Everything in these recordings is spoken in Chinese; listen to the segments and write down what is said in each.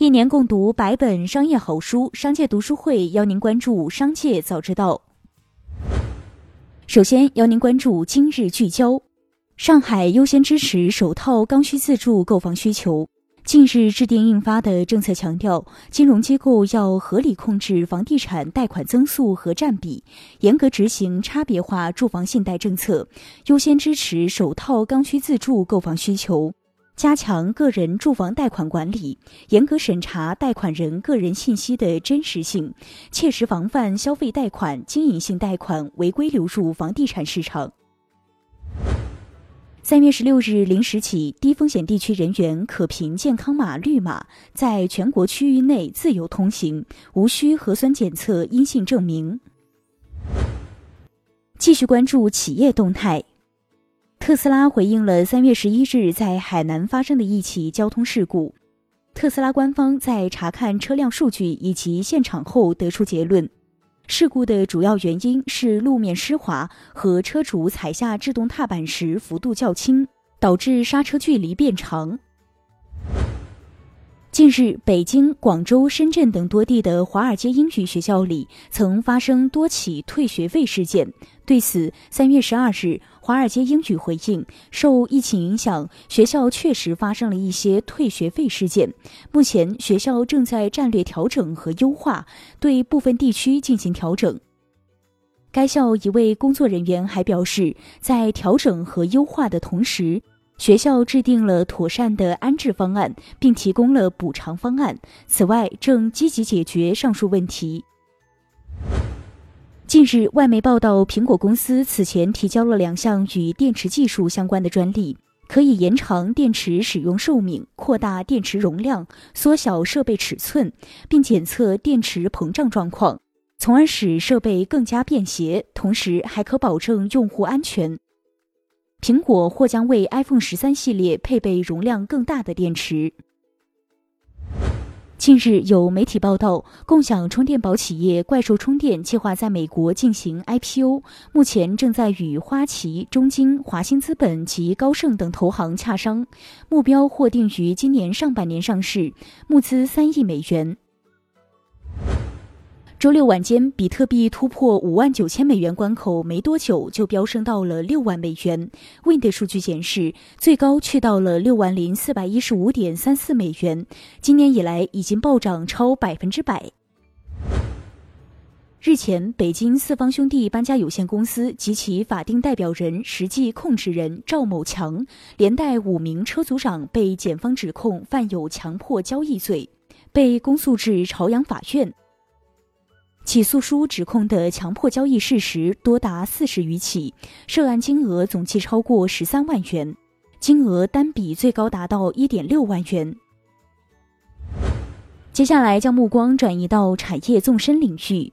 一年共读百本商业好书，商界读书会邀您关注商界早知道。首先邀您关注今日聚焦：上海优先支持首套刚需自住购房需求。近日制定印发的政策强调，金融机构要合理控制房地产贷款增速和占比，严格执行差别化住房信贷政策，优先支持首套刚需自住购房需求。加强个人住房贷款管理，严格审查贷款人个人信息的真实性，切实防范消费贷款、经营性贷款违规流入房地产市场。三月十六日零时起，低风险地区人员可凭健康码绿码在全国区域内自由通行，无需核酸检测阴性证明。继续关注企业动态。特斯拉回应了三月十一日在海南发生的一起交通事故。特斯拉官方在查看车辆数据以及现场后得出结论，事故的主要原因是路面湿滑和车主踩下制动踏板时幅度较轻，导致刹车距离变长。近日，北京、广州、深圳等多地的华尔街英语学校里曾发生多起退学费事件。对此，三月十二日，华尔街英语回应：受疫情影响，学校确实发生了一些退学费事件。目前，学校正在战略调整和优化，对部分地区进行调整。该校一位工作人员还表示，在调整和优化的同时。学校制定了妥善的安置方案，并提供了补偿方案。此外，正积极解决上述问题。近日，外媒报道，苹果公司此前提交了两项与电池技术相关的专利，可以延长电池使用寿命、扩大电池容量、缩小设备尺寸，并检测电池膨胀状况，从而使设备更加便携，同时还可保证用户安全。苹果或将为 iPhone 十三系列配备容量更大的电池。近日有媒体报道，共享充电宝企业怪兽充电计划在美国进行 IPO，目前正在与花旗、中金、华兴资本及高盛等投行洽商，目标或定于今年上半年上市，募资三亿美元。周六晚间，比特币突破五万九千美元关口没多久，就飙升到了六万美元。Wind 数据显示，最高去到了六万零四百一十五点三四美元。今年以来，已经暴涨超百分之百。日前，北京四方兄弟搬家有限公司及其法定代表人、实际控制人赵某强，连带五名车组长被检方指控犯有强迫交易罪，被公诉至朝阳法院。起诉书指控的强迫交易事实多达四十余起，涉案金额总计超过十三万元，金额单笔最高达到一点六万元。接下来将目光转移到产业纵深领域。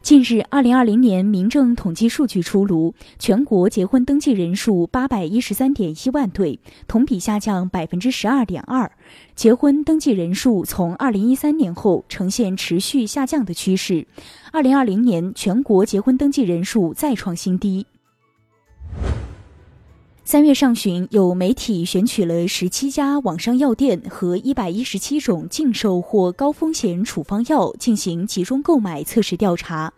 近日，二零二零年民政统计数据出炉，全国结婚登记人数八百一十三点一万对，同比下降百分之十二点二。结婚登记人数从二零一三年后呈现持续下降的趋势，二零二零年全国结婚登记人数再创新低。三月上旬，有媒体选取了十七家网上药店和一百一十七种禁售或高风险处方药进行集中购买测试调查。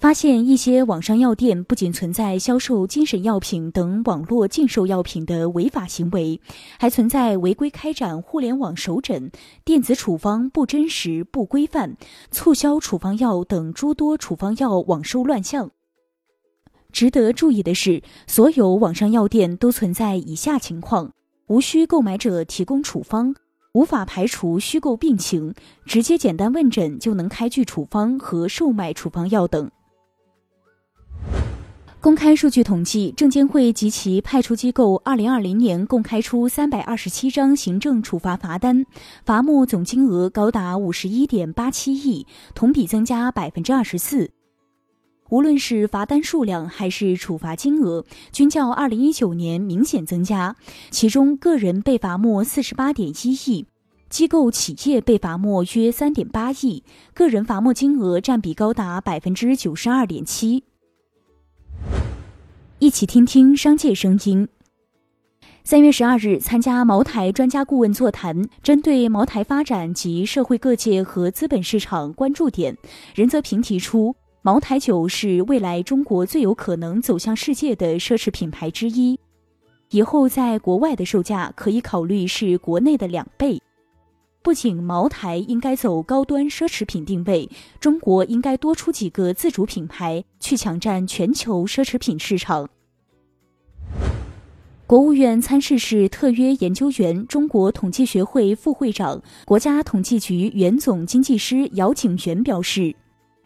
发现一些网上药店不仅存在销售精神药品等网络禁售药品的违法行为，还存在违规开展互联网首诊、电子处方不真实、不规范、促销处方药等诸多处方药网售乱象。值得注意的是，所有网上药店都存在以下情况：无需购买者提供处方，无法排除虚构病情，直接简单问诊就能开具处方和售卖处方药等。公开数据统计，证监会及其派出机构二零二零年共开出三百二十七张行政处罚罚单，罚没总金额高达五十一点八七亿，同比增加百分之二十四。无论是罚单数量还是处罚金额，均较二零一九年明显增加。其中，个人被罚没四十八点一亿，机构企业被罚没约三点八亿，个人罚没金额占比高达百分之九十二点七。一起听听商界声音。三月十二日，参加茅台专家顾问座谈，针对茅台发展及社会各界和资本市场关注点，任泽平提出，茅台酒是未来中国最有可能走向世界的奢侈品牌之一，以后在国外的售价可以考虑是国内的两倍。不仅茅台应该走高端奢侈品定位，中国应该多出几个自主品牌，去抢占全球奢侈品市场。国务院参事室特约研究员、中国统计学会副会长、国家统计局原总经济师姚景元表示：“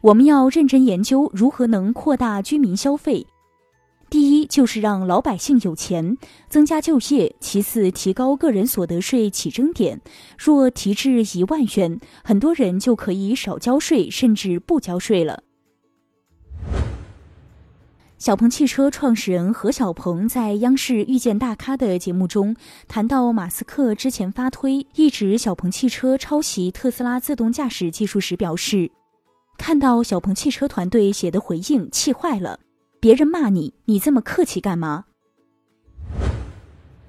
我们要认真研究如何能扩大居民消费。第一，就是让老百姓有钱，增加就业；其次，提高个人所得税起征点。若提至一万元，很多人就可以少交税，甚至不交税了。”小鹏汽车创始人何小鹏在央视《遇见大咖》的节目中谈到，马斯克之前发推一指小鹏汽车抄袭特斯拉自动驾驶技术时表示：“看到小鹏汽车团队写的回应，气坏了。别人骂你，你这么客气干嘛？”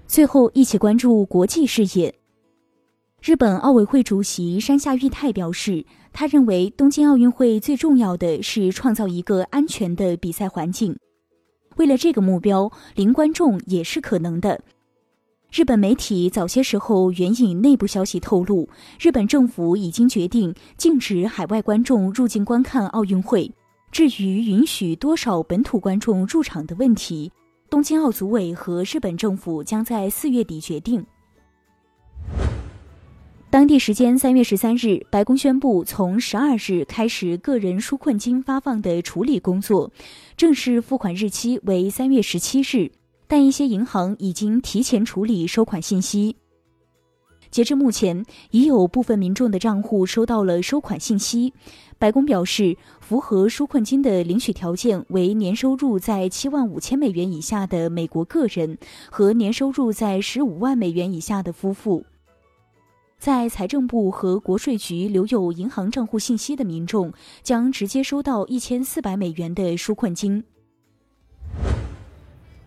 最后，一起关注国际视野。日本奥委会主席山下裕太表示，他认为东京奥运会最重要的是创造一个安全的比赛环境。为了这个目标，零观众也是可能的。日本媒体早些时候援引内部消息透露，日本政府已经决定禁止海外观众入境观看奥运会。至于允许多少本土观众入场的问题，东京奥组委和日本政府将在四月底决定。当地时间三月十三日，白宫宣布从十二日开始个人纾困金发放的处理工作，正式付款日期为三月十七日。但一些银行已经提前处理收款信息。截至目前，已有部分民众的账户收到了收款信息。白宫表示，符合纾困金的领取条件为年收入在七万五千美元以下的美国个人和年收入在十五万美元以下的夫妇。在财政部和国税局留有银行账户信息的民众将直接收到一千四百美元的纾困金。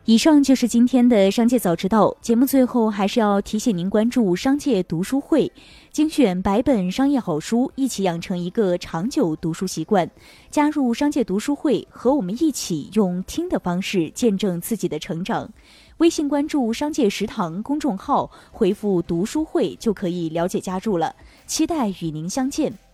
以上就是今天的商界早知道节目，最后还是要提醒您关注商界读书会，精选百本商业好书，一起养成一个长久读书习惯。加入商界读书会，和我们一起用听的方式见证自己的成长。微信关注“商界食堂”公众号，回复“读书会”就可以了解加入了。期待与您相见。